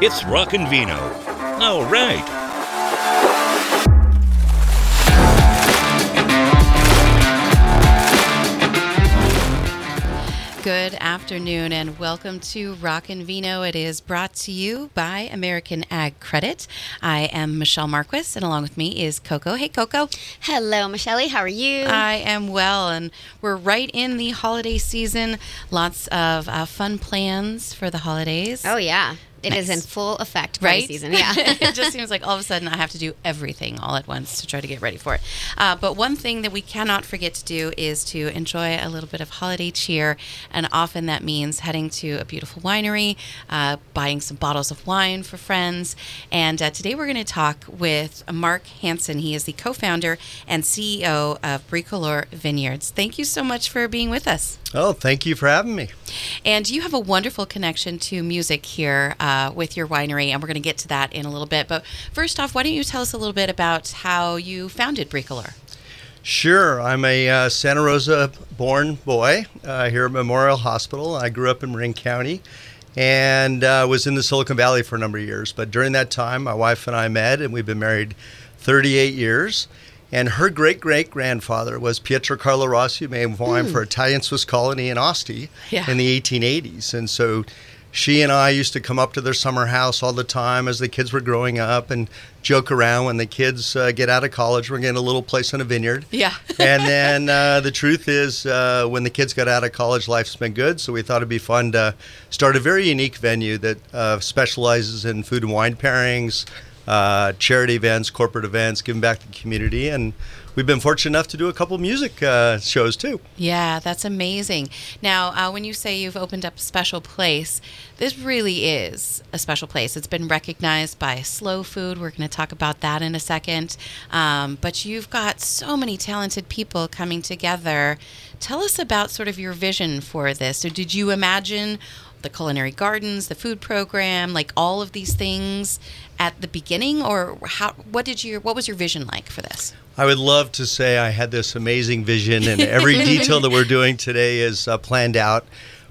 It's Rockin' Vino. All right. Good afternoon and welcome to Rockin' Vino. It is brought to you by American Ag Credit. I am Michelle Marquis, and along with me is Coco. Hey, Coco. Hello, Michelle. How are you? I am well, and we're right in the holiday season. Lots of uh, fun plans for the holidays. oh yeah, it is Nice. in full effect. Right? season. Yeah. it just seems like all of a sudden I have to do everything all at once to try to get ready for it. Uh, but one thing that we cannot forget to do is to enjoy a little bit of holiday cheer. And often that means heading to a beautiful winery, uh, buying some bottles of wine for friends. And uh, today we're going to talk with Mark Hanson. He is the co founder and CEO of Bricoleur Vineyards. Thank you so much for being with us. Oh, thank you for having me. And you have a wonderful connection to music here uh, with your winery, and we're going to get to that in a little bit. But first off, why don't you tell us a little bit about how you founded Bricoleur? Sure, I'm a uh, Santa Rosa born boy uh, here at Memorial Hospital. I grew up in Marin County and uh, was in the Silicon Valley for a number of years. But during that time, my wife and I met, and we've been married 38 years. And her great great grandfather was Pietro Carlo Rossi, who made wine for Italian Swiss colony in Asti Yeah. in the 1880s. And so she and I used to come up to their summer house all the time as the kids were growing up and joke around when the kids uh, get out of college. We're getting a little place in a vineyard. Yeah. and then uh, the truth is, uh, when the kids got out of college, life's been good. So we thought it'd be fun to start a very unique venue that uh, specializes in food and wine pairings, uh, charity events, corporate events, giving back to the community. And we've been fortunate enough to do a couple music uh, shows too. Yeah, that's amazing. Now, uh, when you say you've opened up a special place, this really is a special place. It's been recognized by Slow Food. We're going to talk about that in a second. Um, but you've got so many talented people coming together. Tell us about sort of your vision for this. So, did you imagine the culinary gardens, the food program, like all of these things at the beginning, or how? What did you? What was your vision like for this? I would love to say I had this amazing vision and every detail that we're doing today is uh, planned out.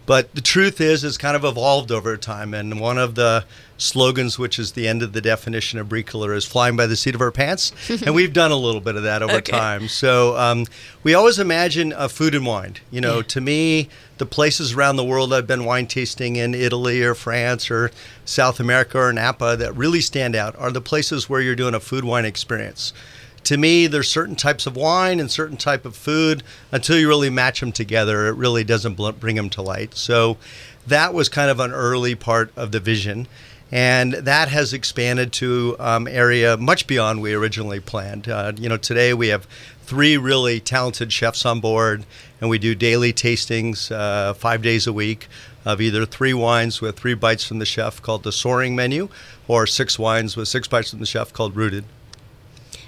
But the truth is, it's kind of evolved over time. And one of the slogans, which is the end of the definition of bricoleur, is flying by the seat of our pants. and we've done a little bit of that over Okay. time. So um, we always imagine uh, food and wine. You know, Yeah. to me, the places around the world I've been wine tasting in Italy or France or South America or Napa that really stand out are the places where you're doing a food wine experience to me there's certain types of wine and certain type of food. Until you really match them together it really doesn't bring them to light. So that was kind of an early part of the vision. And that has expanded to um, area much beyond we originally planned. Uh, you know today we have three really talented chefs on board and we do daily tastings uh, five days a week of either three wines with three bites from the chef called the soaring menu or six wines with six bites from the chef called rooted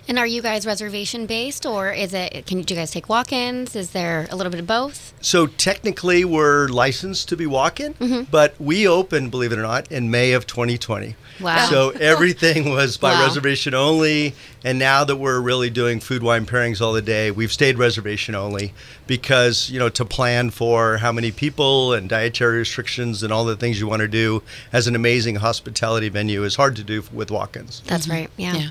and are you guys reservation based, or is it? Can you, do you guys take walk-ins? Is there a little bit of both? So technically, we're licensed to be walk-in, mm-hmm. but we opened, believe it or not, in May of 2020. Wow. So everything was by Wow. reservation only, and now that we're really doing food wine pairings all the day, we've stayed reservation only because you know to plan for how many people and dietary restrictions and all the things you want to do as an amazing hospitality venue is hard to do with walk-ins. That's mm-hmm. right. Yeah. Yeah.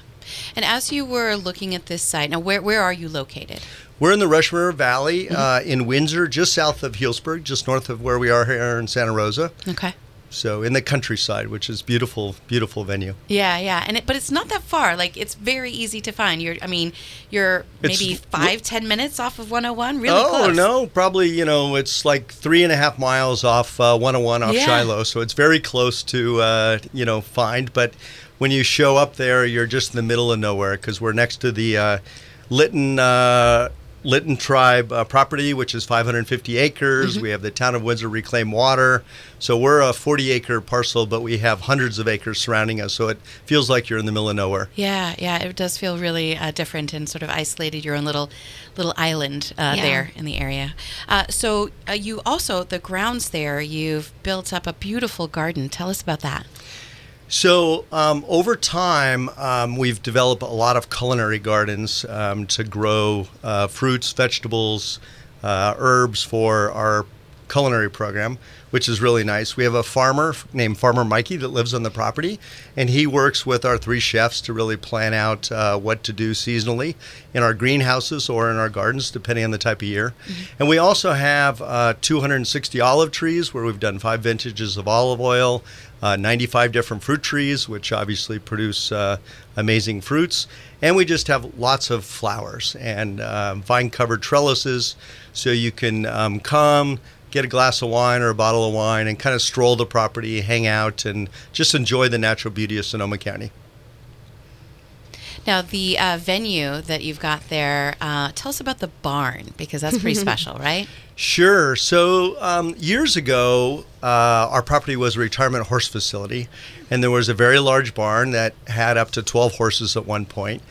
And as you were looking at this site, now where where are you located? We're in the Russian River Valley uh, in Windsor, just south of Healdsburg, just north of where we are here in Santa Rosa. Okay. So in the countryside, which is beautiful, beautiful venue. Yeah, yeah, and it, but it's not that far. Like it's very easy to find. You're, I mean, you're It's- maybe five, ten minutes off of 101. Really oh close. no, probably you know it's like three and a half miles off uh, 101 off Yeah. Shiloh, so it's very close to uh, you know find. But when you show up there, you're just in the middle of nowhere because we're next to the uh, Lytton. Uh, Lytton Tribe uh, property, which is 550 acres. Mm-hmm. We have the town of Windsor reclaimed water. So we're a 40 acre parcel, but we have hundreds of acres surrounding us. So it feels like you're in the middle of nowhere. Yeah, yeah, it does feel really uh, different and sort of isolated. Your own little little island uh, Yeah. there in the area. Uh, so uh, you also the grounds there. You've built up a beautiful garden. Tell us about that. So um, over time, um, we've developed a lot of culinary gardens um, to grow uh, fruits, vegetables, uh, herbs for our culinary program, which is really nice. We have a farmer named Farmer Mikey that lives on the property, and he works with our three chefs to really plan out uh, what to do seasonally in our greenhouses or in our gardens, depending on the type of year. And we also have uh, 260 olive trees where we've done five vintages of olive oil, uh, 95 different fruit trees, which obviously produce uh, amazing fruits. And we just have lots of flowers and um, vine covered trellises so you can um, come, get a glass of wine or a bottle of wine, and kind of stroll the property, hang out, and just enjoy the natural beauty of Sonoma County. Now, the uh, venue that you've got there, uh, tell us about the barn because that's pretty special, right? Sure. So um, years ago, uh, our property was a retirement horse facility, and there was a very large barn that had up to 12 horses at one point.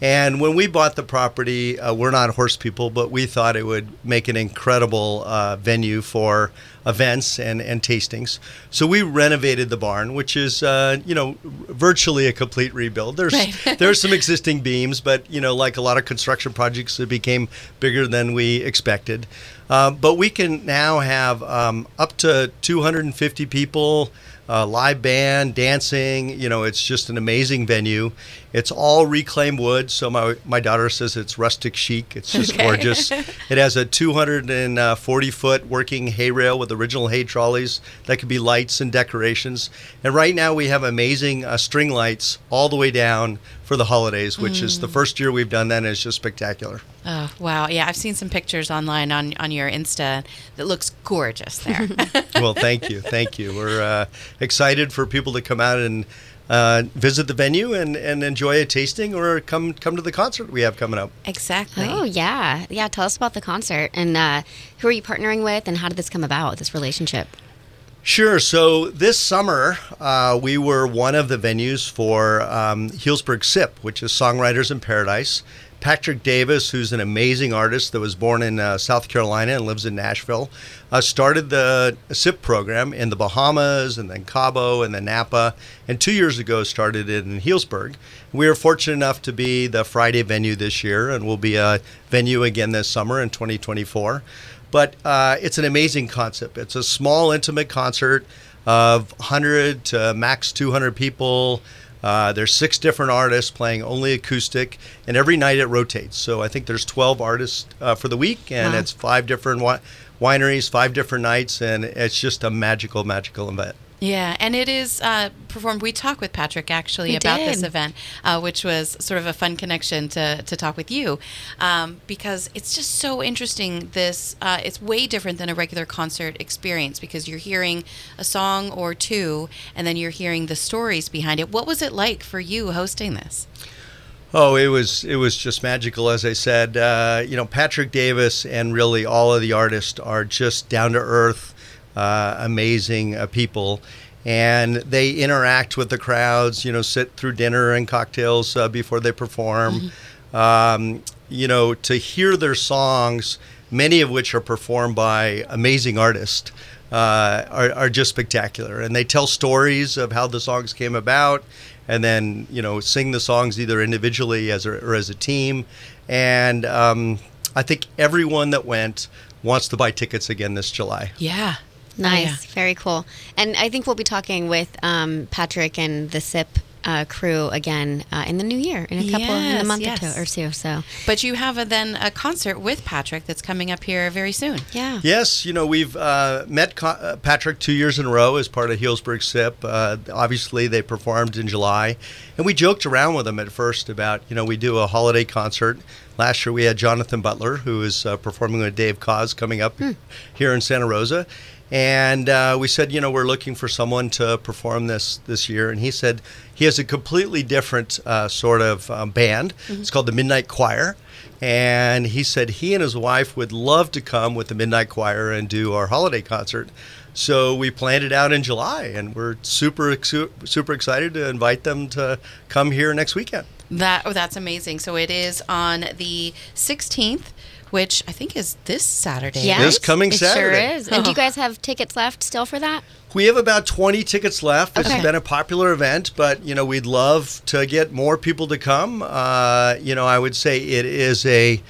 And when we bought the property, uh, we're not horse people, but we thought it would make an incredible uh, venue for events and, and tastings. So we renovated the barn, which is, uh, you know, virtually a complete rebuild. There's Right. there's some existing beams, but you know, like a lot of construction projects, it became bigger than we expected. Um, but we can now have um, up to 250 people, uh, live band, dancing. You know, it's just an amazing venue. It's all reclaimed wood, so my my daughter says it's rustic chic. It's just Okay. gorgeous. It has a 240 foot working hay rail with original hay trolleys that could be lights and decorations. And right now we have amazing uh, string lights all the way down for the holidays, which is the first year we've done that, and it's just spectacular. Oh, wow. Yeah, I've seen some pictures online on, on your Insta that looks gorgeous there. well, thank you, thank you. We're uh, excited for people to come out and uh, visit the venue and, and enjoy a tasting or come come to the concert we have coming up. exactly. Oh yeah, yeah. Tell us about the concert and uh, who are you partnering with, and how did this come about? This relationship. Sure. So this summer, uh, we were one of the venues for um, SIP, which is Songwriters in Paradise. Patrick Davis, who's an amazing artist that was born in uh, South Carolina and lives in Nashville, uh, started the SIP program in the Bahamas and then Cabo and then Napa, and two years ago started it in Healdsburg. We were fortunate enough to be the Friday venue this year, and we'll be a venue again this summer in 2024. But uh, it's an amazing concept. It's a small, intimate concert of 100 to max 200 people. Uh, there's six different artists playing only acoustic, and every night it rotates. So I think there's 12 artists uh, for the week, and Wow. it's five different wi- wineries, five different nights, and it's just a magical, magical event. Yeah, and it is uh, performed. We talked with Patrick actually We about this event, uh, which was sort of a fun connection to, to talk with you um, because it's just so interesting. This uh, it's way different than a regular concert experience because you're hearing a song or two, and then you're hearing the stories behind it. What was it like for you hosting this? Oh, it was it was just magical. As I said, uh, you know, Patrick Davis and really all of the artists are just down to earth, uh, amazing uh, people, and they interact with the crowds. You know, sit through dinner and cocktails uh, before they perform. Um, you know, to hear their songs, many of which are performed by amazing artists. Uh, are, are just spectacular, and they tell stories of how the songs came about, and then you know sing the songs either individually as a, or as a team. And um, I think everyone that went wants to buy tickets again this July. Yeah. Nice, very cool. And I think we'll be talking with um, Patrick and the SIP uh, crew again uh, in the new year, in a couple in a month yes. or two or two. So But you have a, then a concert with Patrick that's coming up here very soon. yeah, Yes, you know we've uh, met Co- uh, Patrick two years in a row as part of Healdsburg SIP. Uh, obviously, they performed in July, and we joked around with them at first about you know we do a holiday concert. Last year we had Jonathan Butler, who is uh, performing with Dave Koz, coming up here in Santa Rosa, and uh, we said you know we're looking for someone to perform this this year, and he said he has a completely different uh, sort of um, band. It's called the Midnight Choir and he said he and his wife would love to come with the Midnight Choir and do our holiday concert. So we planned it out in July, and we're super super excited to invite them to come here next weekend. That oh, that's amazing. So it is on the 16th, which I think is this Saturday. yeah, This coming it Saturday. sure is. And do you guys have tickets left still for that? We have about 20 tickets left. This Okay. has been a popular event, but you know we'd love to get more people to come. Uh, you know, I would say it is a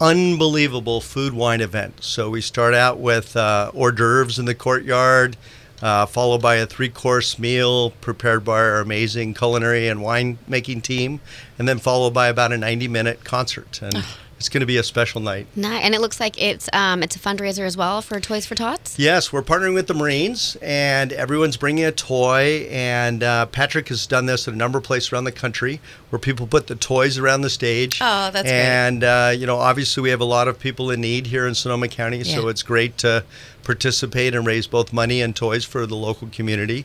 unbelievable food wine event. So we start out with uh, hors d'oeuvres in the courtyard, uh, followed by a three course meal prepared by our amazing culinary and wine making team, and then followed by about a 90 minute concert. And it's going to be a special night. Nice. And it looks like it's um, it's a fundraiser as well for Toys for Tots. Yes, we're partnering with the Marines, and everyone's bringing a toy. And uh, Patrick has done this at a number of places around the country where people put the toys around the stage. Oh, that's great. And uh, you know, obviously, we have a lot of people in need here in Sonoma County, so it's great to participate and raise both money and toys for the local community.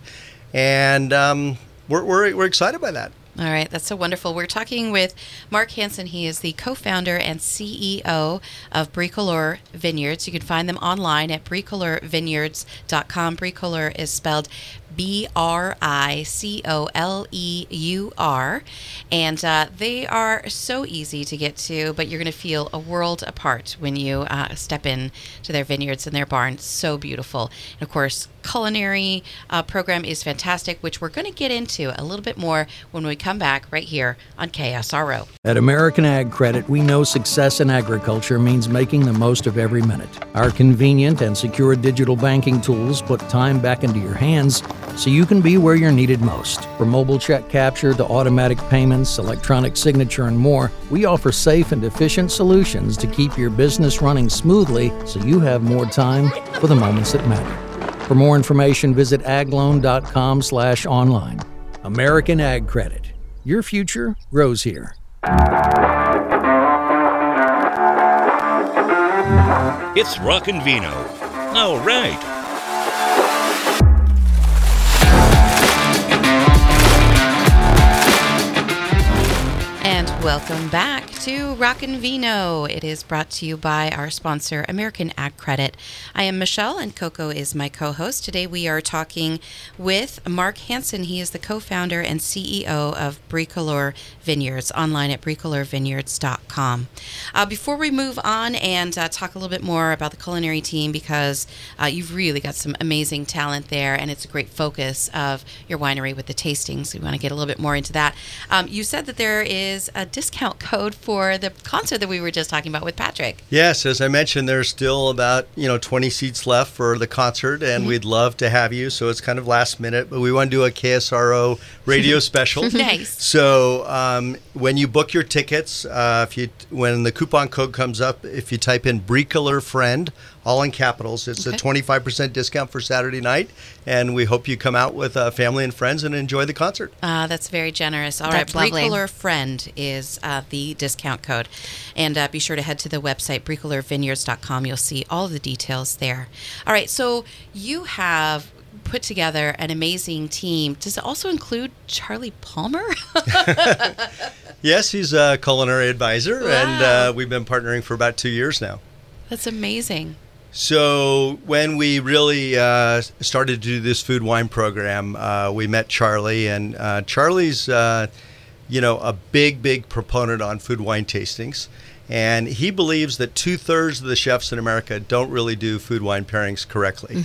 And um, we're, we're we're excited by that. All right, that's so wonderful. We're talking with Mark Hanson. He is the co-founder and CEO of Bricoleur Vineyards. You can find them online at bricoleurvineyards.com. Bricoleur is spelled B R I C O L E U R, and uh, they are so easy to get to. But you're going to feel a world apart when you uh, step in to their vineyards and their barns. So beautiful, and of course, culinary uh, program is fantastic, which we're going to get into a little bit more when we come back right here on KSRO. At American Ag Credit, we know success in agriculture means making the most of every minute. Our convenient and secure digital banking tools put time back into your hands so you can be where you're needed most. From mobile check capture to automatic payments, electronic signature, and more, we offer safe and efficient solutions to keep your business running smoothly so you have more time for the moments that matter. For more information, visit agloan.com slash online. American Ag Credit. Your future grows here. It's Rockin' Vino. All right. Welcome back to Rockin' Vino. It is brought to you by our sponsor, American Ag Credit. I am Michelle, and Coco is my co host. Today we are talking with Mark Hanson. He is the co founder and CEO of Bricoleur Vineyards, online at bricoleurvineyards.com. Uh, before we move on and uh, talk a little bit more about the culinary team, because uh, you've really got some amazing talent there, and it's a great focus of your winery with the tastings. We want to get a little bit more into that. Um, you said that there is a discount code for the concert that we were just talking about with Patrick. Yes, as I mentioned, there's still about you know 20 seats left for the concert, and we'd love to have you. So it's kind of last minute, but we want to do a KSRO radio special. Nice. So um, when you book your tickets, uh, if you when the coupon code comes up, if you type in Bricoleur Friend, all in capitals, it's Okay. a 25% discount for Saturday night, and we hope you come out with uh, family and friends and enjoy the concert. Uh, that's very generous. All That's right, lovely. Bricoleur Friend is uh, the discount code. And uh, be sure to head to the website, bricoleurvineyards.com. You'll see all the details there. All right, so you have put together an amazing team. Does it also include Charlie Palmer? Yes, he's a culinary advisor, and uh, we've been partnering for about two years now. that's amazing. So when we really uh, started to do this food wine program, uh, we met Charlie, and uh, Charlie's, uh, you know, a big, big proponent on food wine tastings, and he believes that two thirds of the chefs in America don't really do food wine pairings correctly.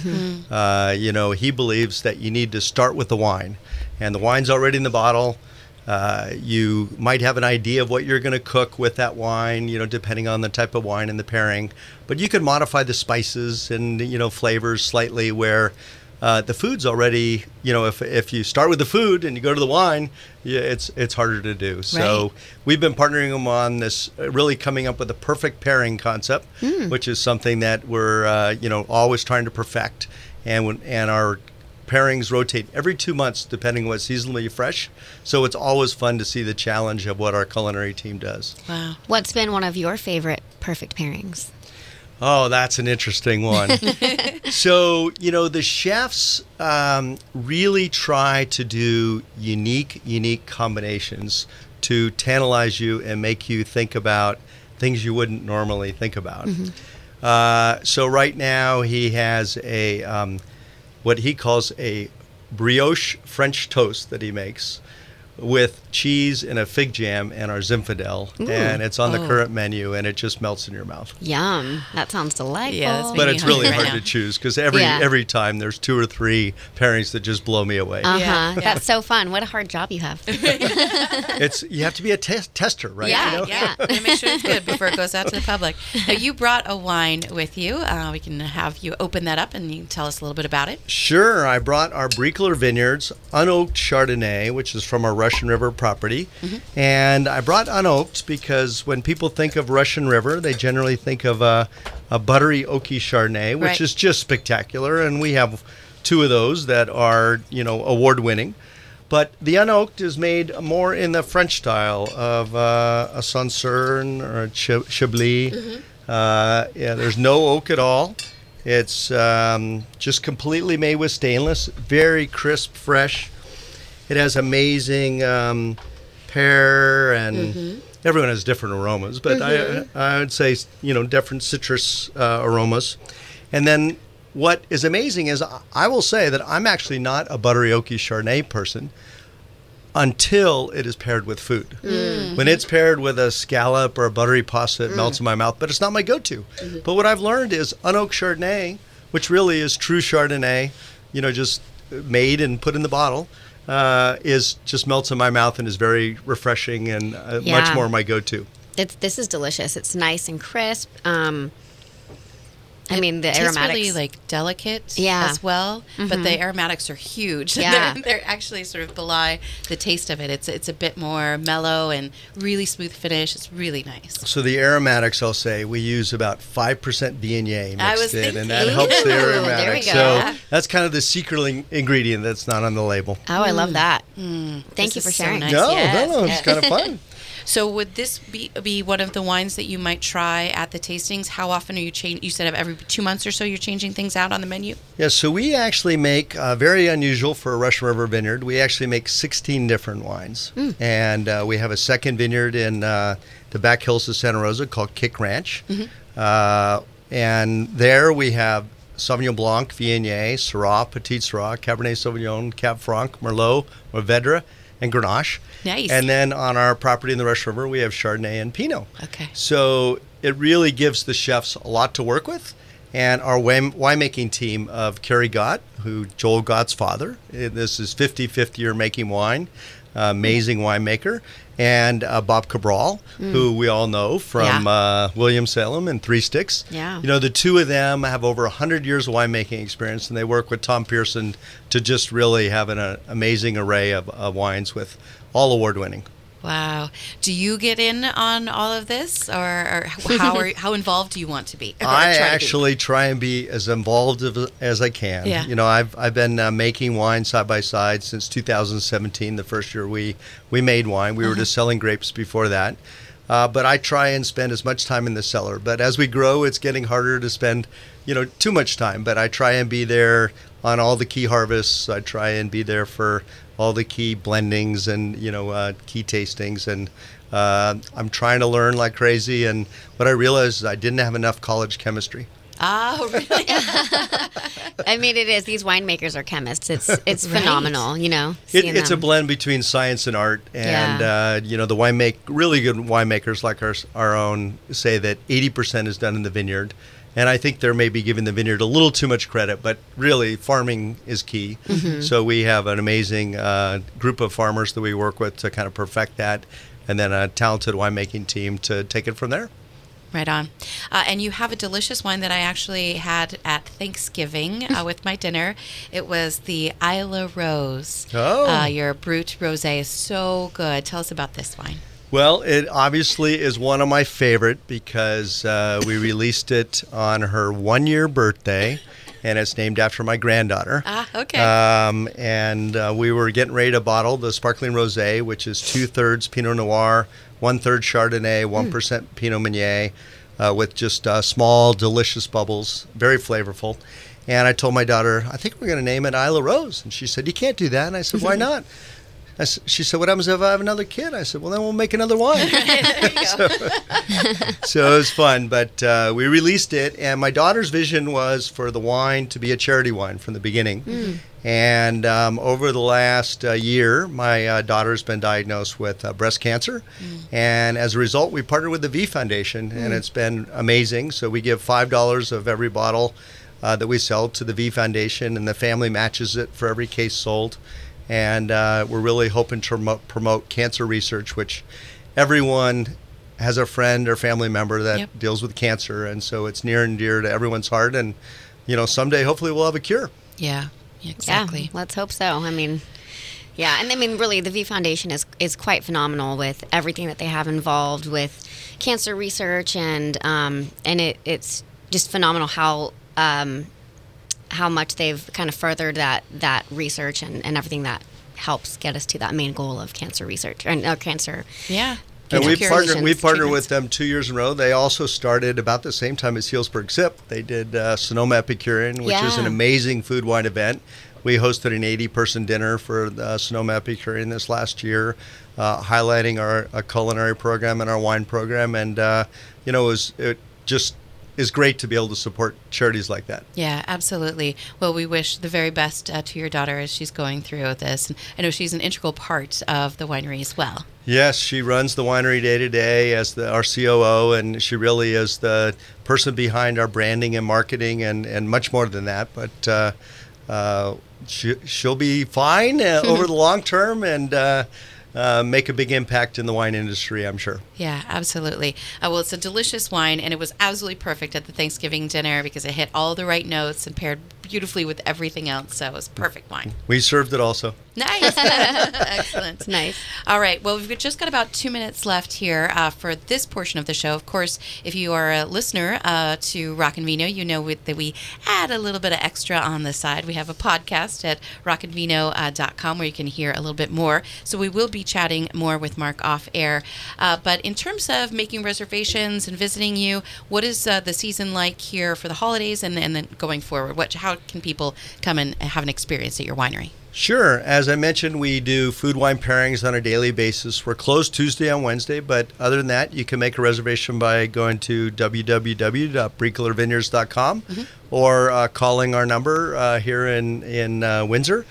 Uh, you know, he believes that you need to start with the wine, and the wine's already in the bottle. Uh, you might have an idea of what you're going to cook with that wine, you know, depending on the type of wine and the pairing. But you can modify the spices and you know flavors slightly where uh, the food's already, you know, if, if you start with the food and you go to the wine, yeah, it's it's harder to do. So Right. we've been partnering them on this, uh, really coming up with a perfect pairing concept, which is something that we're uh, you know always trying to perfect, and when, and our pairings rotate every two months depending on what's seasonally fresh. So it's always fun to see the challenge of what our culinary team does. Wow. What's been one of your favorite perfect pairings? Oh, that's an interesting one. so, you know, the chefs um, really try to do unique, unique combinations to tantalize you and make you think about things you wouldn't normally think about. Uh, so, right now, he has a um, what he calls a brioche French toast that he makes, with cheese and a fig jam and our Zinfandel, and it's on the Oh. current menu, and it just melts in your mouth. Yum. That sounds delightful. Yeah, that's But it's really hungry hard right to choose because every Yeah. every time there's two or three pairings that just blow me away. Uh huh. Yeah, yeah. That's so fun. What a hard job you have. It's you have to be a test tester, right? Yeah, You know? yeah. And make sure it's good before it goes out to the public. Now, you brought a wine with you. Uh, we can have you open that up and you can tell us a little bit about it. Sure, I brought our Bricoleur Vineyards unoaked Chardonnay, which is from our Russian River property. And I brought unoaked because when people think of Russian River, they generally think of a, a buttery oaky Chardonnay, which Right. is just spectacular. And we have two of those that are, you know, award winning. But the unoaked is made more in the French style of uh, a Sancerre or a Ch- Chablis. Uh, yeah, there's no oak at all. It's um, just completely made with stainless, very crisp, fresh. It has amazing um, pear and mm-hmm. everyone has different aromas, but mm-hmm. I, I would say you know different citrus uh, aromas. And then what is amazing is I- I will say that I'm actually not a buttery oaky Chardonnay person until it is paired with food. Mm. Mm-hmm. When it's paired with a scallop or a buttery pasta, it mm. melts in my mouth, but it's not my go to. But what I've learned is unoaked Chardonnay, which really is true Chardonnay, you know, just made and put in the bottle, uh, is just melts in my mouth and is very refreshing and uh, Yeah. much more my go to. It's this is delicious. It's nice and crisp. Um, I mean the tastes aromatics. really like delicate Yeah. Mm-hmm. as well, but the aromatics are huge. Yeah. they're, they're actually sort of belie the taste of it. It's it's a bit more mellow and really smooth finish. It's really nice. So the aromatics, I'll say, we use about five percent Viognier mixed I was in, and that helps the Ooh, there we aromatics. go. So Yeah. that's kind of the secret ingredient that's not on the label. oh, I love that. Thank Mm. This you for is so sharing. nice. No, yes, no, no, yes. it's kind of fun. So would this be be one of the wines that you might try at the tastings? How often are you changing? You said every two months or so you're changing things out on the menu. Yeah, so we actually make uh, very unusual for a Russian River vineyard. We actually make 16 different wines, and uh, we have a second vineyard in uh, the back hills of Santa Rosa called Kick Ranch, uh, and there we have Sauvignon Blanc, Viognier, Syrah, Petit Syrah, Cabernet Sauvignon, Cab Franc, Merlot, Mourvedre, and Grenache. Nice. And then on our property in the Russian River, we have Chardonnay and Pinot. Okay. So it really gives the chefs a lot to work with. And our wine- winemaking team of Cary Gott, who Joel Gott's father, eh, this is 50 50 year making wine, uh, amazing winemaker, and uh, Bob Cabral, who we all know from Yeah. uh, Williams Selyem and Three Sticks. Yeah. You know, the two of them have over 100 years of winemaking experience, and they work with Tom Pearson to just really have an uh, amazing array of, of wines with all award winning. Wow. Do you get in on all of this, or, or how are, how involved do you want to be? I try to be? actually try and be as involved as, as I can. Yeah. You know, I've I've been uh, making wine side by side since 2017, the first year we we made wine. We Uh-huh. were just selling grapes before that. Uh, but I try and spend as much time in the cellar. But as we grow, it's getting harder to spend, you know, too much time. But I try and be there on all the key harvests. I try and be there for all the key blendings and you know uh, key tastings and. Uh, I'm trying to learn like crazy, and what I realized is I didn't have enough college chemistry. Oh, really? I mean, it is. These winemakers are chemists. It's it's Right. phenomenal. You know, It, seeing it's a blend between science and art, and Yeah. uh, you know the wine make really good winemakers like our our own say that 80% is done in the vineyard, and I think they're maybe giving the vineyard a little too much credit, but really farming is key. Mm-hmm. So we have an amazing uh, group of farmers that we work with to kind of perfect that, and then a talented winemaking team to take it from there. Right on. Uh, and you have a delicious wine that I actually had at Thanksgiving uh, with my dinner. It was the Isla Rose. Oh. Uh, your Brut Rosé is so good. Tell us about this wine. Well, it obviously is one of my favorite because uh, we released it on her one year birthday, and it's named after my granddaughter. Ah, okay. Um, and uh, we were getting ready to bottle the sparkling rosé, which is two thirds Pinot Noir, one third Chardonnay, one Pinot Meunier, uh, with just uh, small, delicious bubbles, very flavorful. And I told my daughter, I think we're going to name it Isla Rose, and she said, "You can't do that." And I said, "Why not?" She said, "What happens if I have another kid?" I said, "Well, then we'll make another wine." so, so it was fun, but uh, we released it, and my daughter's vision was for the wine to be a charity wine from the beginning. And um, over the last uh, year, my uh, daughter's been diagnosed with uh, breast cancer, and as a result, we partnered with the V Foundation, and it's been amazing. So we give five dollars of every bottle uh, that we sell to the V Foundation, and the family matches it for every case sold. And uh, we're really hoping to promote, promote cancer research, which everyone has a friend or family member that Yep. deals with cancer, and so it's near and dear to everyone's heart. And you know, someday, hopefully, we'll have a cure. Yeah, exactly. Yeah, let's hope so. I mean, yeah, and I mean, really, the V Foundation is is quite phenomenal with everything that they have involved with cancer research, and um, and it it's just phenomenal how um, how much they've kind of furthered that that research and, and everything that helps get us to that main goal of cancer research and uh, cancer. Yeah. And we've partnered, we've partnered with them two years in a row. They also started about the same time as Healdsburg Sip. They did uh, Sonoma Epicurean, which is an amazing food wine event. We hosted an 80 person dinner for the Sonoma Epicurean this last year, uh, highlighting our, uh culinary program and our wine program. And, uh, you know, it, was, it just is great to be able to support charities like that. Yeah, absolutely. Well, we wish the very best uh, to your daughter as she's going through this. And I know she's an integral part of the winery as well. Yes, she runs the winery day to day as the our COO, and she really is the person behind our branding and marketing, and, and much more than that. But uh, uh, she she'll be fine uh, over the long term and uh, uh, make a big impact in the wine industry. I'm sure. Yeah, absolutely. Uh, well, it's a delicious wine, and it was absolutely perfect at the Thanksgiving dinner because it hit all the right notes and paired beautifully with everything else. So it was perfect wine. We served it also. Nice. Excellent. Nice. All right. Well, we've just got about two minutes left here uh, for this portion of the show. Of course, if you are a listener uh, to Rock and Vino, you know we, that we add a little bit of extra on the side. We have a podcast at rockandvino.com where you can hear a little bit more. So we will be chatting more with Mark off air. Uh, but in terms of making reservations and visiting you, what is uh, the season like here for the holidays and, and then going forward? What, how can people come and have an experience at your winery? Sure. As I mentioned, we do food wine pairings on a daily basis. We're closed Tuesday and Wednesday, but other than that, you can make a reservation by going to www.bricoleurvineyards.com or uh, calling our number uh, here in in uh, Windsor.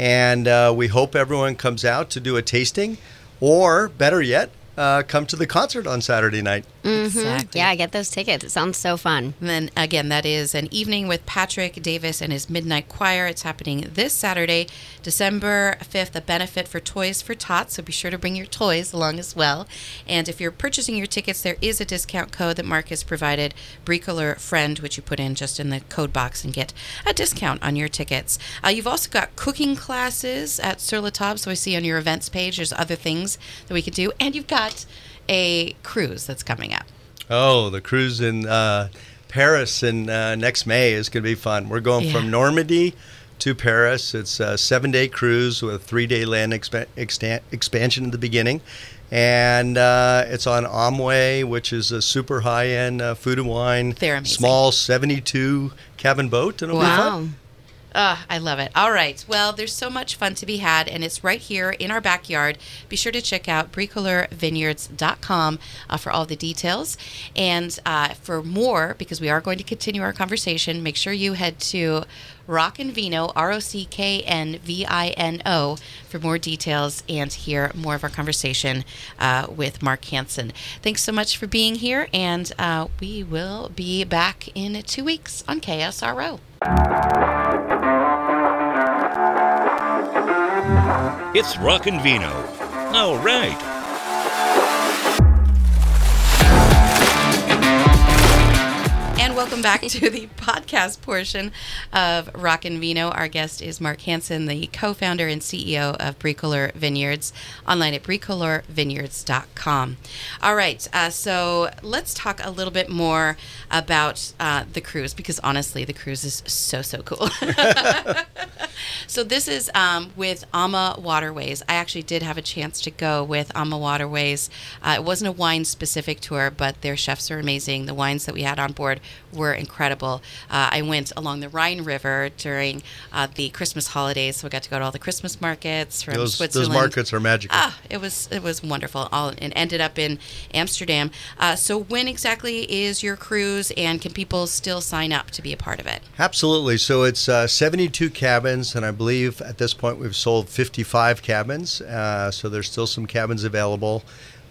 And uh, we hope everyone comes out to do a tasting, or better yet, uh, come to the concert on Saturday night. Exactly. Yeah, get those tickets. It sounds so fun. And then again, that is an evening with Patrick Davis and his Midnight Choir. It's happening this Saturday, December 5th, a benefit for Toys for Tots. So be sure to bring your toys along as well. And if you're purchasing your tickets, there is a discount code that Mark has provided, Bricoleur Friend, which you put in just in the code box and get a discount on your tickets. Uh, you've also got cooking classes at Sur La Table. So I see on your events page, there's other things that we could do. And you've got a cruise that's coming up. Oh, the cruise in uh, Paris in uh, next May is going to be fun. We're going Yeah. from Normandy to Paris. It's a seven-day cruise with a three-day land expa- extan- expansion at the beginning, and uh, it's on Amway, which is a super high-end uh, food and wine, small 72 cabin boat, and it'll be fun. Ah, I love it. All right. Well, there's so much fun to be had, and it's right here in our backyard. Be sure to check out bricoleurvineyards.com uh, for all the details. And uh, for more, because we are going to continue our conversation, make sure you head to Rock and Vino, R O C K N V I N O, for more details and hear more of our conversation uh, with Mark Hanson. Thanks so much for being here, and uh, we will be back in two weeks on KSRO. It's Rockin' Vino. All right. And welcome back to the podcast portion of Rock and Vino. Our guest is Mark Hanson, the co-founder and CEO of Bricoleur Vineyards, online at bricoleurvineyards.com. All right, uh, so let's talk a little bit more about uh, the cruise because honestly, the cruise is so so cool. So this is um, with Ama Waterways. I actually did have a chance to go with Ama Waterways. Uh, it wasn't a wine specific tour, but their chefs are amazing. The wines that we had on board were incredible. Uh, I went along the Rhine River during uh, the Christmas holidays, so I got to go to all the Christmas markets from Those, Switzerland. those markets are magical. Ah, it was it was wonderful. All and ended up in Amsterdam. Uh, so when exactly is your cruise, and can people still sign up to be a part of it? Absolutely. So it's uh, 72 cabins, and I believe at this point we've sold 55 cabins. Uh, so there's still some cabins available.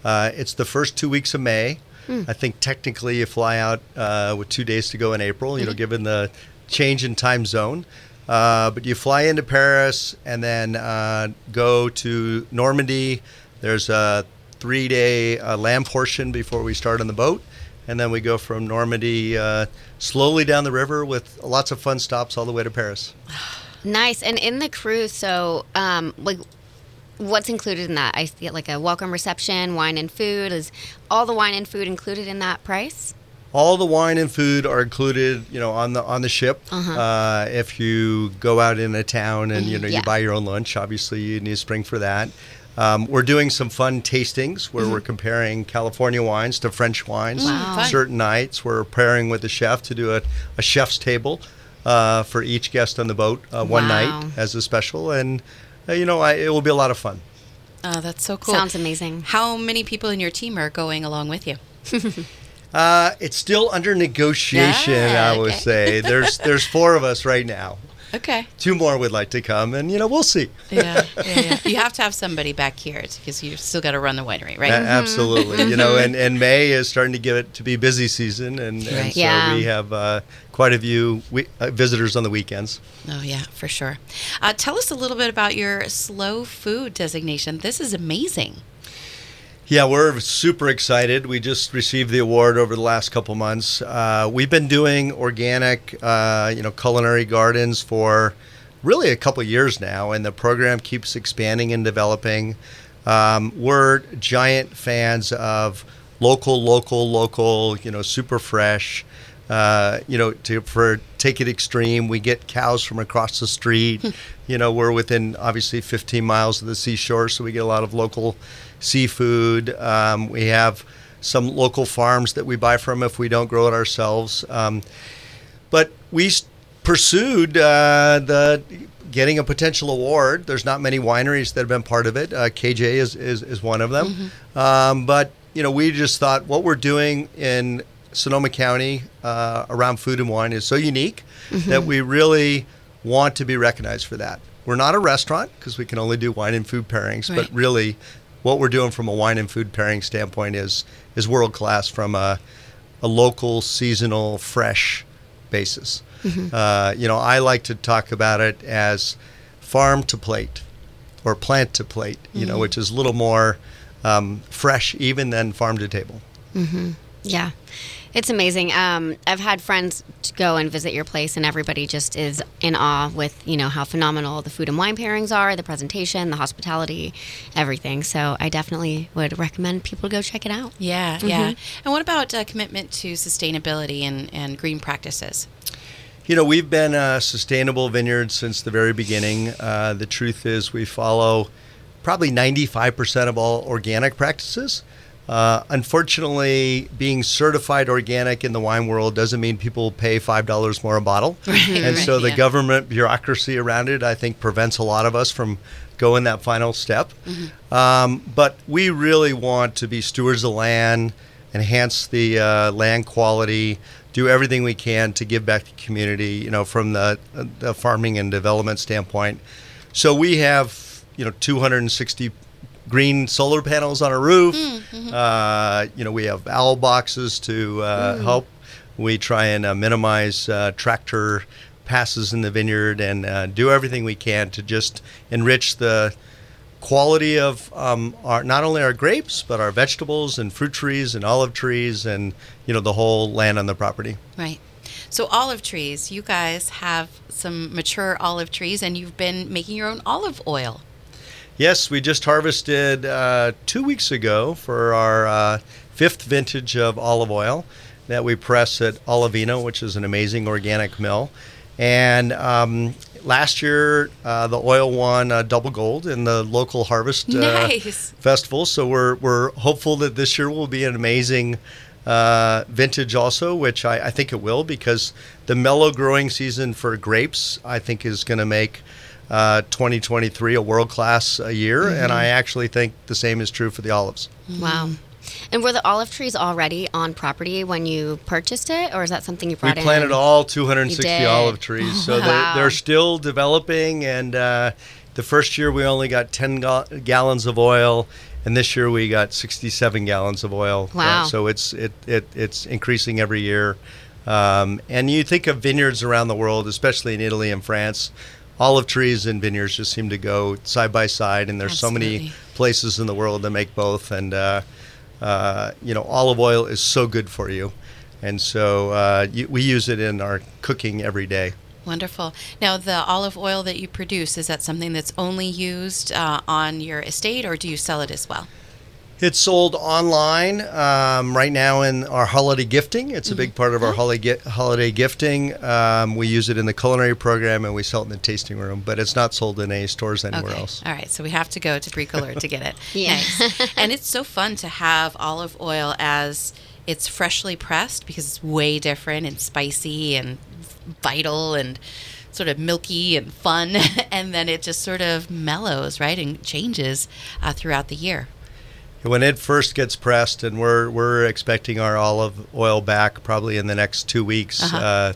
Uh, it's the first two weeks of May. I think technically you fly out uh, with two days to go in April, you know, given the change in time zone. Uh, but you fly into Paris and then uh, go to Normandy. There's a three day uh, land portion before we start on the boat. And then we go from Normandy uh, slowly down the river with lots of fun stops all the way to Paris. Nice. And in the cruise, so um, like, what's included in that? I get like a welcome reception, wine and food. Is all the wine and food included in that price? All the wine and food are included, you know, on the on the ship. uh if you go out in a town and you know Yeah. you buy your own lunch, obviously you need to spring for that. Um, we're doing some fun tastings where we're comparing California wines to French wines. Wow. Certain nights we're pairing with the chef to do a, a chef's table uh, for each guest on the boat uh, one Wow. night as a special, and you know I, it will be a lot of fun. Oh, that's so cool. Sounds amazing. How many people in your team are going along with you? Uh, it's still under negotiation, Ah, I would okay. say. There's there's four of us right now. Okay. Two more would like to come, and you know we'll see. Yeah, yeah, yeah. You have to have somebody back here because you still got to run the winery, right? A- absolutely, you know, and, and May is starting to give it to be busy season, and, and so Yeah. we have uh, quite a few we, uh, visitors on the weekends. Oh yeah, for sure. Uh, tell us a little bit about your slow food designation. This is amazing. Yeah, we're super excited. We just received the award over the last couple months. Uh, we've been doing organic, uh, you know, culinary gardens for really a couple years now, and the program keeps expanding and developing. Um, we're giant fans of local, local, local. You know, super fresh. Uh, you know, to for take it extreme, we get cows from across the street. you know, we're within obviously 15 miles of the seashore, so we get a lot of local seafood. Um, we have some local farms that we buy from if we don't grow it ourselves. Um, but we pursued uh, the getting a potential award. There's not many wineries that have been part of it. Uh, KJ is, is, is one of them. Um, but you know, we just thought what we're doing in Sonoma County uh, around food and wine is so unique that we really want to be recognized for that. We're not a restaurant because we can only do wine and food pairings, Right. but really, what we're doing from a wine and food pairing standpoint is is world class from a a local, seasonal, fresh basis. Uh, you know, I like to talk about it as farm to plate or plant to plate, you know, which is a little more um, fresh even than farm to table. Yeah. It's amazing. Um, I've had friends go and visit your place, and everybody just is in awe with you know how phenomenal the food and wine pairings are, the presentation, the hospitality, everything. So I definitely would recommend people go check it out. Yeah, yeah. And what about uh, commitment to sustainability and, and green practices? You know, we've been a sustainable vineyard since the very beginning. Uh, the truth is, we follow probably 95% of all organic practices. Uh, unfortunately, being certified organic in the wine world doesn't mean people pay $5 more a bottle. and right, so the yeah. government bureaucracy around it, I think, prevents a lot of us from going that final step. Um, but we really want to be stewards of land, enhance the uh, land quality, do everything we can to give back to the community, you know, from the, the farming and development standpoint. So we have, you know, 260 green solar panels on a roof. Uh, you know, we have owl boxes to uh, help. We try and uh, minimize uh, tractor passes in the vineyard and uh, do everything we can to just enrich the quality of um, our not only our grapes but our vegetables and fruit trees and olive trees and you know the whole land on the property. Right. So olive trees, you guys have some mature olive trees, and you've been making your own olive oil. Yes, we just harvested uh, two weeks ago for our uh, fifth vintage of olive oil that we press at Olivino, which is an amazing organic mill. And um, last year, uh, the oil won uh, double gold in the local harvest uh, Nice. festival. So we're we're hopeful that this year will be an amazing uh, vintage also, which I, I think it will because the mellow growing season for grapes I think is going to make. Uh, 2023 a world class uh, year, and I actually think the same is true for the olives. Wow. And were the olive trees already on property when you purchased it, or is that something you We brought in? planted all 260 olive trees, so Wow. they're, they're still developing. And uh, the first year we only got 10 ga- gallons of oil, and this year we got 67 gallons of oil. Uh, Wow. so it's it, it it's increasing every year. Um, and you think of vineyards around the world, especially in Italy and France. Olive trees and vineyards just seem to go side by side, and there's so many places in the world that make both. And uh, uh, you know, olive oil is so good for you, and so uh, you, we use it in our cooking every day. Wonderful. Now, the olive oil that you produce, is that something that's only used uh, on your estate or do you sell it as well? It's sold online um, right now in our holiday gifting. It's a big part of our holiday holiday gifting. Um, we use it in the culinary program and we sell it in the tasting room, but it's not sold in any stores anywhere okay. else. All right. So we have to go to Bricoleur to get it. Yeah. Nice. and it's so fun to have olive oil as it's freshly pressed because it's way different and spicy and vital and sort of milky and fun. and then it just sort of mellows, right? And changes uh, throughout the year. When it first gets pressed, and we're we're expecting our olive oil back probably in the next two weeks. Uh-huh. uh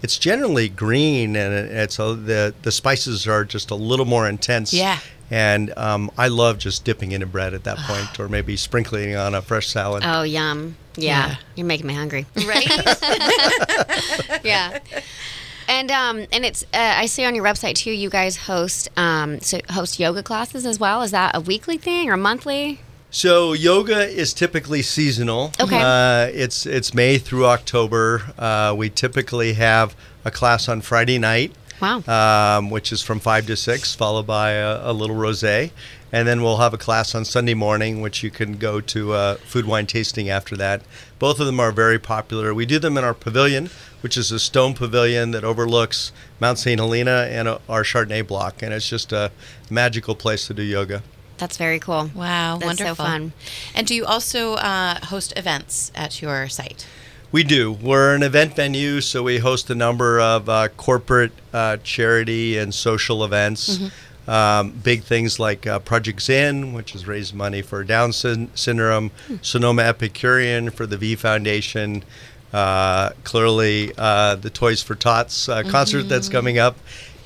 it's generally green, and it- it's a, the the spices are just a little more intense. Yeah. And um, I love just dipping into bread at that point, or maybe sprinkling on a fresh salad. Oh, yum. Yeah. Yeah. You're making me hungry. Right? yeah. And um and it's uh, I see on your website too. You guys host um so host yoga classes as well. Is that a weekly thing or monthly? So yoga is typically seasonal. Okay. Uh, it's it's May through October. Uh, we typically have a class on Friday night. Wow. Um, which is from five to six, followed by a, a little rosé, and then we'll have a class on Sunday morning, which you can go to uh, food wine tasting after that. Both of them are very popular. We do them in our pavilion, which is a stone pavilion that overlooks Mount St. Helena and uh, our Chardonnay block, and it's just a magical place to do yoga. That's very cool. Wow, That's wonderful. so fun. And do you also uh, host events at your site? We do. We're an event venue, so we host a number of uh, corporate, uh, charity, and social events. Um, big things like uh, Project Zin, which has raised money for Down syn- syndrome, Sonoma Epicurean for the V Foundation, uh, clearly uh, the Toys for Tots uh, concert that's coming up,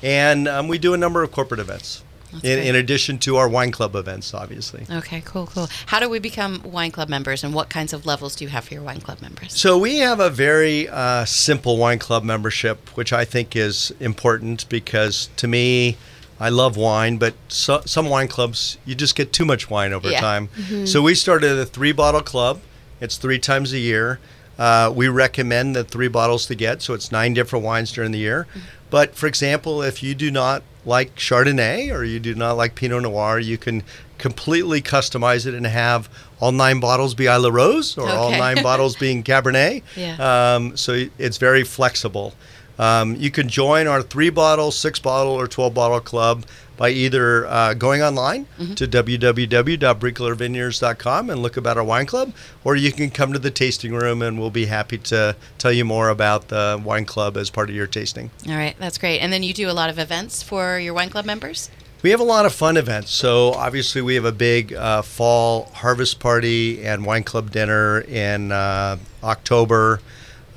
and um, we do a number of corporate events. In, in addition to our wine club events, obviously. Okay, cool, cool. How do we become wine club members, and what kinds of levels do you have for your wine club members? So we have a very uh, simple wine club membership, which I think is important because to me, I love wine, but so, some wine clubs you just get too much wine over Yeah. time. So we started a three bottle club. It's three times a year. Uh, we recommend the three bottles to get, so it's nine different wines during the year. But for example, if you do not like Chardonnay or you do not like Pinot Noir, you can completely customize it and have all nine bottles be Isla Rose or all nine bottles being Cabernet. Yeah. Um, so it's very flexible. Um, you can join our three bottle, six bottle, or 12 bottle club by either uh, going online to www.bricoleurvineyards.com and look about our wine club, or you can come to the tasting room and we'll be happy to tell you more about the wine club as part of your tasting. All right, that's great. And then you do a lot of events for your wine club members? We have a lot of fun events. So obviously, we have a big uh, fall harvest party and wine club dinner in uh, October.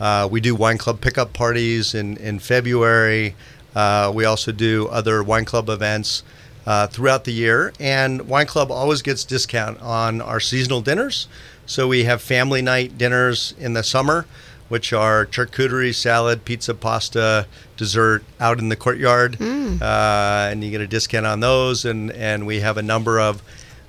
Uh, we do wine club pickup parties in in February. Uh, we also do other wine club events uh, throughout the year, and wine club always gets discount on our seasonal dinners. So we have family night dinners in the summer, which are charcuterie, salad, pizza, pasta, dessert out in the courtyard, uh, and you get a discount on those. And and we have a number of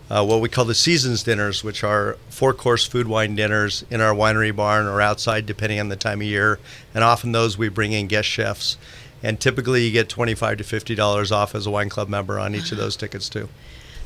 uh, what we call the seasons dinners, which are four course food wine dinners in our winery barn or outside, depending on the time of year. And often those we bring in guest chefs. And typically you get twenty-five to fifty dollars off as a wine club member on each of those tickets too.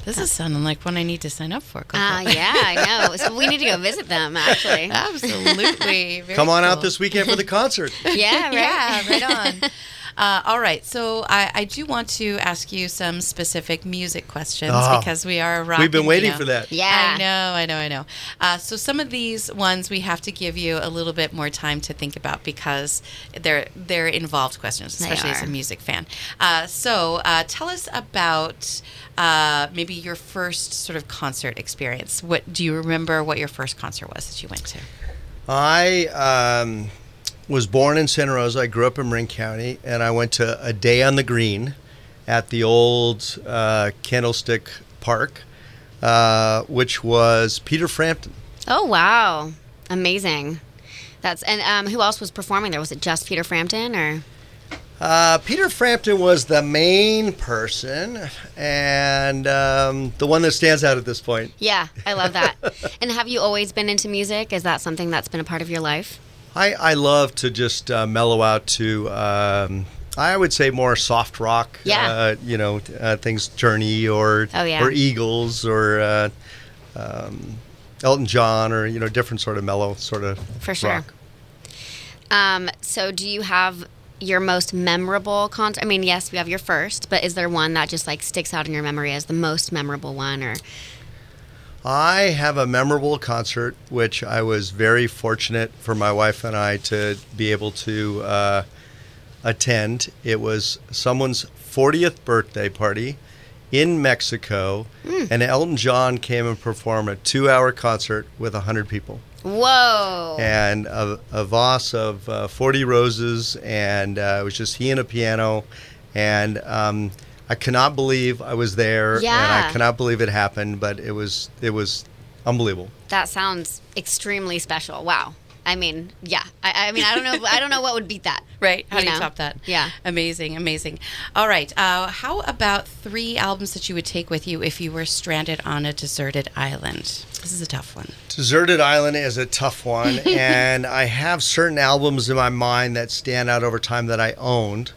This is sounding like one I need to sign up for. Coco. Uh, yeah, I know. So we need to go visit them, actually. Absolutely. Very Come on out this weekend for the concert. Yeah, right. Yeah, right on. Uh, all right. So I, I do want to ask you some specific music questions Oh. because we are a rock. We've been and waiting Vino. for that. Yeah. I know, I know, I know. Uh, so some of these ones we have to give you a little bit more time to think about because they're they're involved questions, especially as a music fan. Uh, so uh, tell us about uh, maybe your first sort of concert experience. What do you remember? What your first concert was that you went to? I um, was born in Santa Rosa. I grew up in Marin County, and I went to a day on the green at the old uh, Candlestick Park, uh, which was Peter Frampton. Oh wow, amazing. That's and um, who else was performing there? Was it just Peter Frampton or? Uh, Peter Frampton was the main person, and um, the one that stands out at this point. Yeah, I love that. and have you always been into music? Is that something that's been a part of your life? I, I love to just uh, mellow out to, um, I would say more soft rock. Yeah. Uh, you know, uh, things Journey or Oh, yeah. or Eagles or uh, um, Elton John or you know different sort of mellow sort of For sure. rock. Um, so do you have your most memorable concert? I mean, yes, we have your first, but is there one that just like sticks out in your memory as the most memorable one? Or I have a memorable concert which I was very fortunate for my wife and I to be able to uh, attend. It was someone's 40th birthday party in Mexico, and Elton John came and performed a two-hour concert with 100 people. whoa, and a, a vase of uh, 40 roses, and uh, it was just he and a piano. And um, I cannot believe I was there, and I cannot believe it happened, but it was it was unbelievable. that sounds extremely special. Wow. I mean, yeah. I, I mean, I don't know. I don't know what would beat that. Right. How You do you top that? Yeah. Amazing, amazing. All right. Uh, how about three albums that you would take with you if you were stranded on a deserted island? This is a tough one. Deserted Island is a tough one, and I have certain albums in my mind that stand out over time that I owned.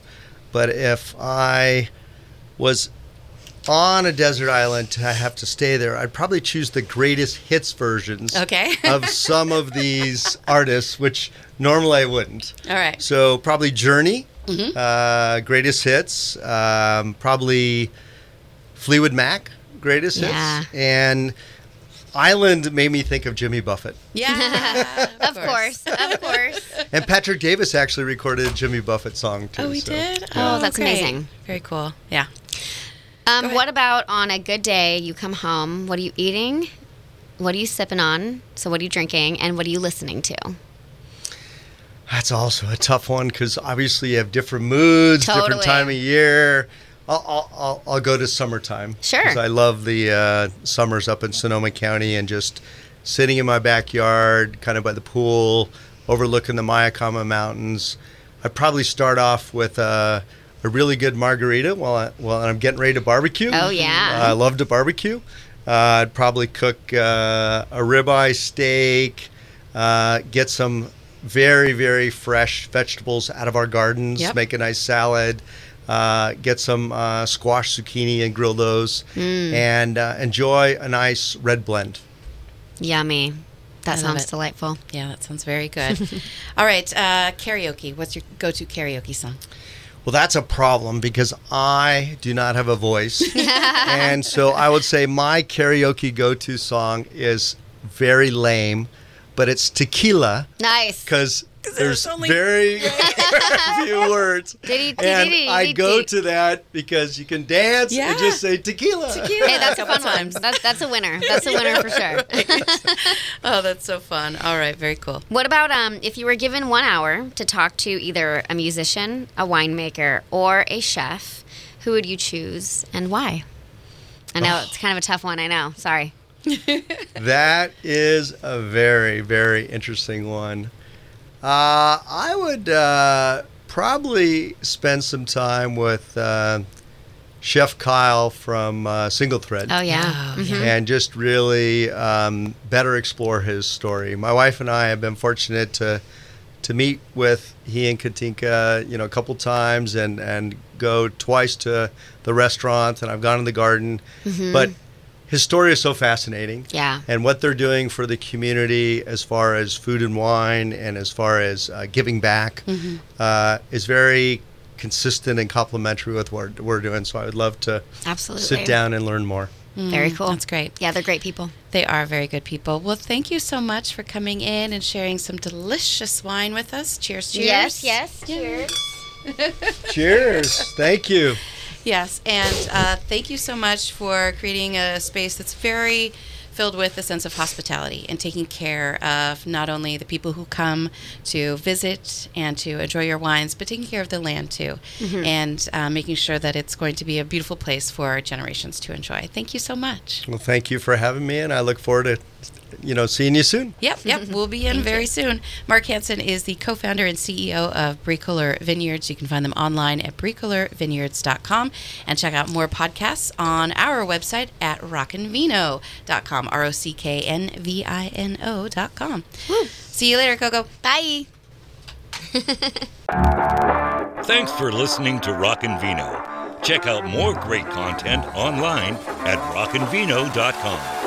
But if I was on a desert island to have to stay there, I'd probably choose the greatest hits versions Okay. of some of these artists, which normally I wouldn't. All right. So probably Journey, uh, greatest hits. Um, probably Fleetwood Mac, greatest Yeah. hits, and Island made me think of Jimmy Buffett. Yeah. Of course, of course. And Patrick Davis actually recorded a Jimmy Buffett song too. Oh, we so- did? Oh, that's great. amazing. Very cool. Yeah. Um, what about on a good day? You come home. What are you eating? What are you sipping on? So, what are you drinking? And what are you listening to? That's also a tough one because obviously you have different moods, different time of year. I'll, I'll, I'll, I'll go to summertime. Sure. 'cause I love the uh, summers up in Sonoma County and just sitting in my backyard, kind of by the pool, overlooking the Mayacamas Mountains. I'd probably start off with uh, a really good margarita while, I, while I'm getting ready to barbecue. Oh, yeah. Uh, I love to barbecue. Uh, I'd probably cook uh, a ribeye steak, uh, get some very, very fresh vegetables out of our gardens, Yep. make a nice salad, uh, get some uh, squash zucchini and grill those, Mm. and uh, enjoy a nice red blend. Yummy. That I sounds delightful. Yeah, that sounds very good. All right. Uh, karaoke. What's your go to karaoke song? Well, that's a problem because I do not have a voice. and so I would say my karaoke go to song is very lame, but it's tequila Nice. because there's only- very few words. Diddy, And diddy, I go to that because you can dance Yeah. and just say tequila. Hey, that's a fun one. That's, that's a winner. That's a winner for sure. Oh, that's so fun. All right. Very cool. What about um, if you were given one hour to talk to either a musician, a winemaker, or a chef, who would you choose and why? I know it's kind of a tough one. I know. Sorry. That is a very, very interesting one. Uh, I would uh, probably spend some time with uh, Chef Kyle from uh, Single Thread. Oh yeah. Oh, yeah. and just really um, better explore his story. My wife and I have been fortunate to to meet with he and Katina, you know, a couple times and and go twice to the restaurant, and I've gone to the garden. But his story is so fascinating. Yeah. And what they're doing for the community as far as food and wine and as far as uh, giving back uh, is very consistent and complementary with what we're doing. So I would love to Absolutely. sit down and learn more. Very cool. That's great. Yeah, they're great people. They are very good people. Well, thank you so much for coming in and sharing some delicious wine with us. Cheers, cheers. yes. Cheers. Cheers. Thank you. Yes, and uh, thank you so much for creating a space that's very filled with a sense of hospitality and taking care of not only the people who come to visit and to enjoy your wines, but taking care of the land too, and uh, making sure that it's going to be a beautiful place for generations to enjoy. Thank you so much. Well, thank you for having me, and I look forward to, you know, seeing you soon. Yep, yep. We'll be in very soon. Mark Hanson is the co founder and CEO of Bricoleur Vineyards. You can find them online at bricoleurvineyards.com and check out more podcasts on our website at rocknvino.com. R O C K N V I N O.com. See you later, Coco. Bye. Thanks for listening to Rockin' Vino. Check out more great content online at rocknvino.com.